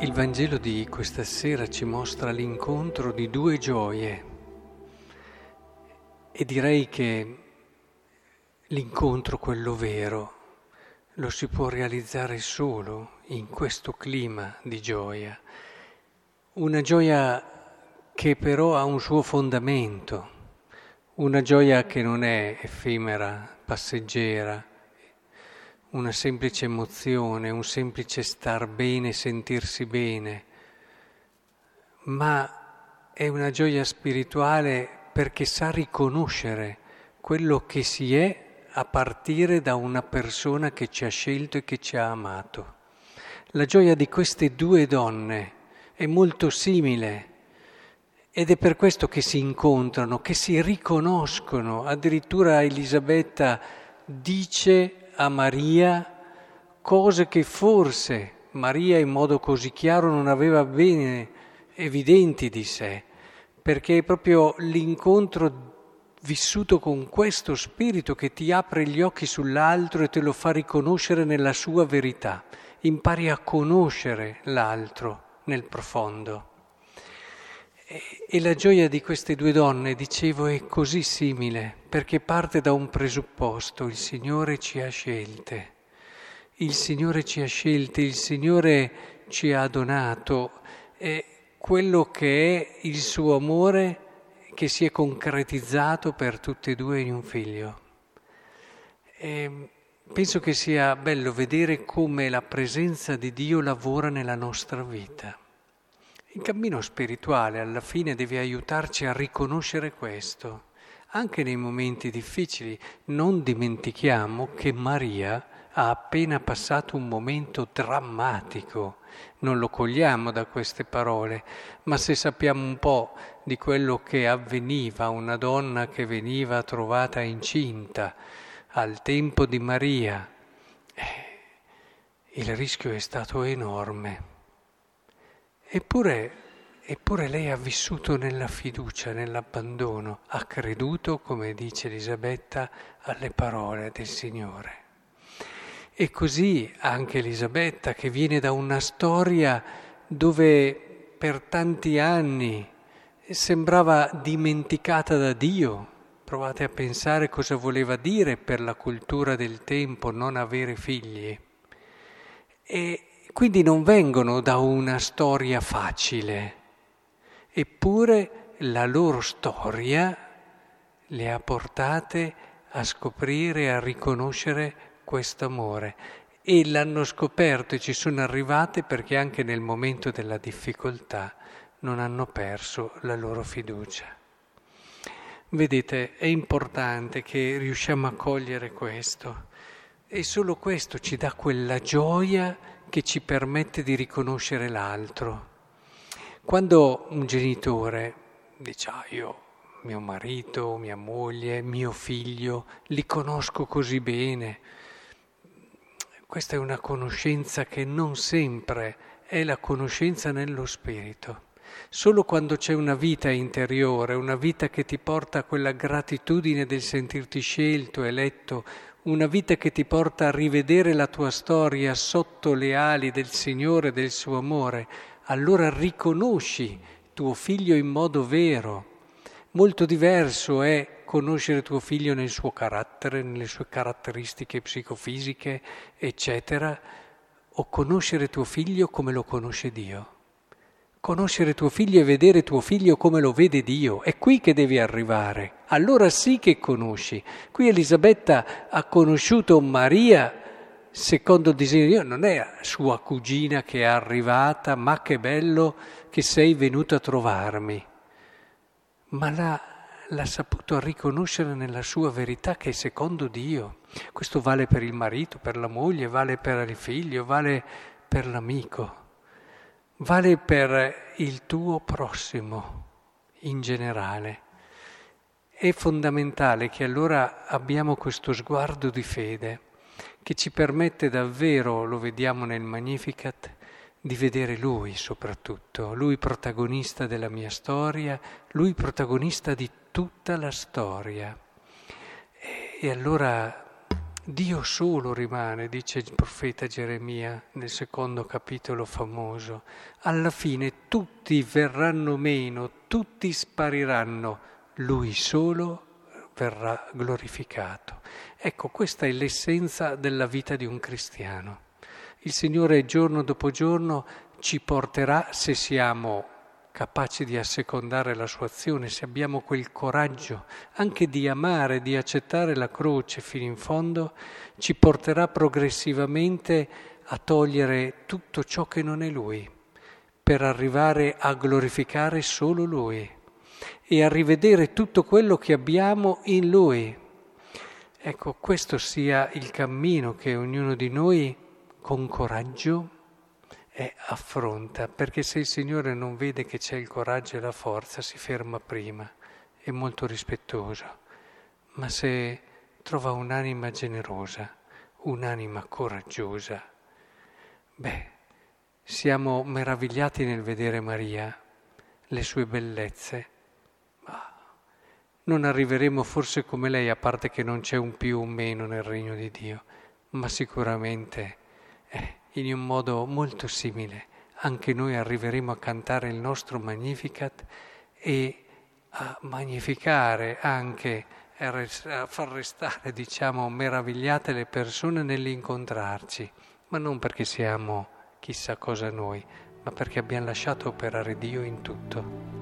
Il Vangelo di questa sera ci mostra l'incontro di due gioie e direi che l'incontro, quello vero, lo si può realizzare solo in questo clima di gioia. Una gioia che però ha un suo fondamento, una gioia che non è effimera, passeggera, una semplice emozione, un semplice star bene, sentirsi bene, ma è una gioia spirituale perché sa riconoscere quello che si è a partire da una persona che ci ha scelto e che ci ha amato. La gioia di queste due donne è molto simile ed è per questo che si incontrano, che si riconoscono. Addirittura Elisabetta dice a Maria cose che forse Maria in modo così chiaro non aveva bene evidenti di sé, perché è proprio l'incontro vissuto con questo spirito che ti apre gli occhi sull'altro e te lo fa riconoscere nella sua verità. Impari a conoscere l'altro nel profondo. E la gioia di queste due donne, dicevo, è così simile, perché parte da un presupposto, il Signore ci ha scelte, il Signore ci ha scelte, il Signore ci ha donato, è quello che è il suo amore che si è concretizzato per tutte e due in un figlio. E penso che sia bello vedere come la presenza di Dio lavora nella nostra vita. Il cammino spirituale alla fine deve aiutarci a riconoscere questo. Anche nei momenti difficili non dimentichiamo che Maria ha appena passato un momento drammatico. Non lo cogliamo da queste parole, ma se sappiamo un po' di quello che avveniva a una donna che veniva trovata incinta al tempo di Maria, eh, il rischio è stato enorme. Eppure, eppure lei ha vissuto nella fiducia, nell'abbandono, ha creduto, come dice Elisabetta, alle parole del Signore. E così anche Elisabetta, che viene da una storia dove per tanti anni sembrava dimenticata da Dio. Provate a pensare cosa voleva dire per la cultura del tempo non avere figli. E quindi non vengono da una storia facile, eppure la loro storia le ha portate a scoprire a riconoscere questo amore e l'hanno scoperto e ci sono arrivate perché anche nel momento della difficoltà non hanno perso la loro fiducia. Vedete, è importante che riusciamo a cogliere questo. E solo questo ci dà quella gioia che ci permette di riconoscere l'altro. Quando un genitore dice, ah, io, mio marito, mia moglie, mio figlio, li conosco così bene, questa è una conoscenza che non sempre è la conoscenza nello spirito. Solo quando c'è una vita interiore, una vita che ti porta a quella gratitudine del sentirti scelto, eletto, una vita che ti porta a rivedere la tua storia sotto le ali del Signore, del suo amore, allora riconosci tuo figlio in modo vero. Molto diverso è conoscere tuo figlio nel suo carattere, nelle sue caratteristiche psicofisiche, eccetera, o conoscere tuo figlio come lo conosce Dio. Conoscere tuo figlio e vedere tuo figlio come lo vede Dio, è qui che devi arrivare. Allora sì che conosci. Qui Elisabetta ha conosciuto Maria secondo il disegno di Dio, non è sua cugina che è arrivata, ma che bello che sei venuta a trovarmi. Ma l'ha, l'ha saputo riconoscere nella sua verità che è secondo Dio. Questo vale per il marito, per la moglie, vale per il figlio, vale per l'amico vale per il tuo prossimo in generale. È fondamentale che allora abbiamo questo sguardo di fede che ci permette davvero, lo vediamo nel Magnificat, di vedere Lui soprattutto, Lui protagonista della mia storia, Lui protagonista di tutta la storia. E allora Dio solo rimane, dice il profeta Geremia nel secondo capitolo famoso. Alla fine tutti verranno meno, tutti spariranno, lui solo verrà glorificato. Ecco, questa è l'essenza della vita di un cristiano. Il Signore giorno dopo giorno ci porterà, se siamo capaci di assecondare la sua azione, se abbiamo quel coraggio anche di amare, di accettare la croce fino in fondo, ci porterà progressivamente a togliere tutto ciò che non è Lui, per arrivare a glorificare solo Lui e a rivedere tutto quello che abbiamo in Lui. Ecco, questo sia il cammino che ognuno di noi con coraggio e affronta, perché se il Signore non vede che c'è il coraggio e la forza, si ferma prima, è molto rispettoso, ma se trova un'anima generosa, un'anima coraggiosa, beh, siamo meravigliati nel vedere Maria, le sue bellezze, ma non arriveremo forse come lei, a parte che non c'è un più o un meno nel regno di Dio, ma sicuramente... Eh, in un modo molto simile. Anche noi arriveremo a cantare il nostro Magnificat e a magnificare anche, a far restare, diciamo, meravigliate le persone nell'incontrarci, ma non perché siamo chissà cosa noi, ma perché abbiamo lasciato operare Dio in tutto.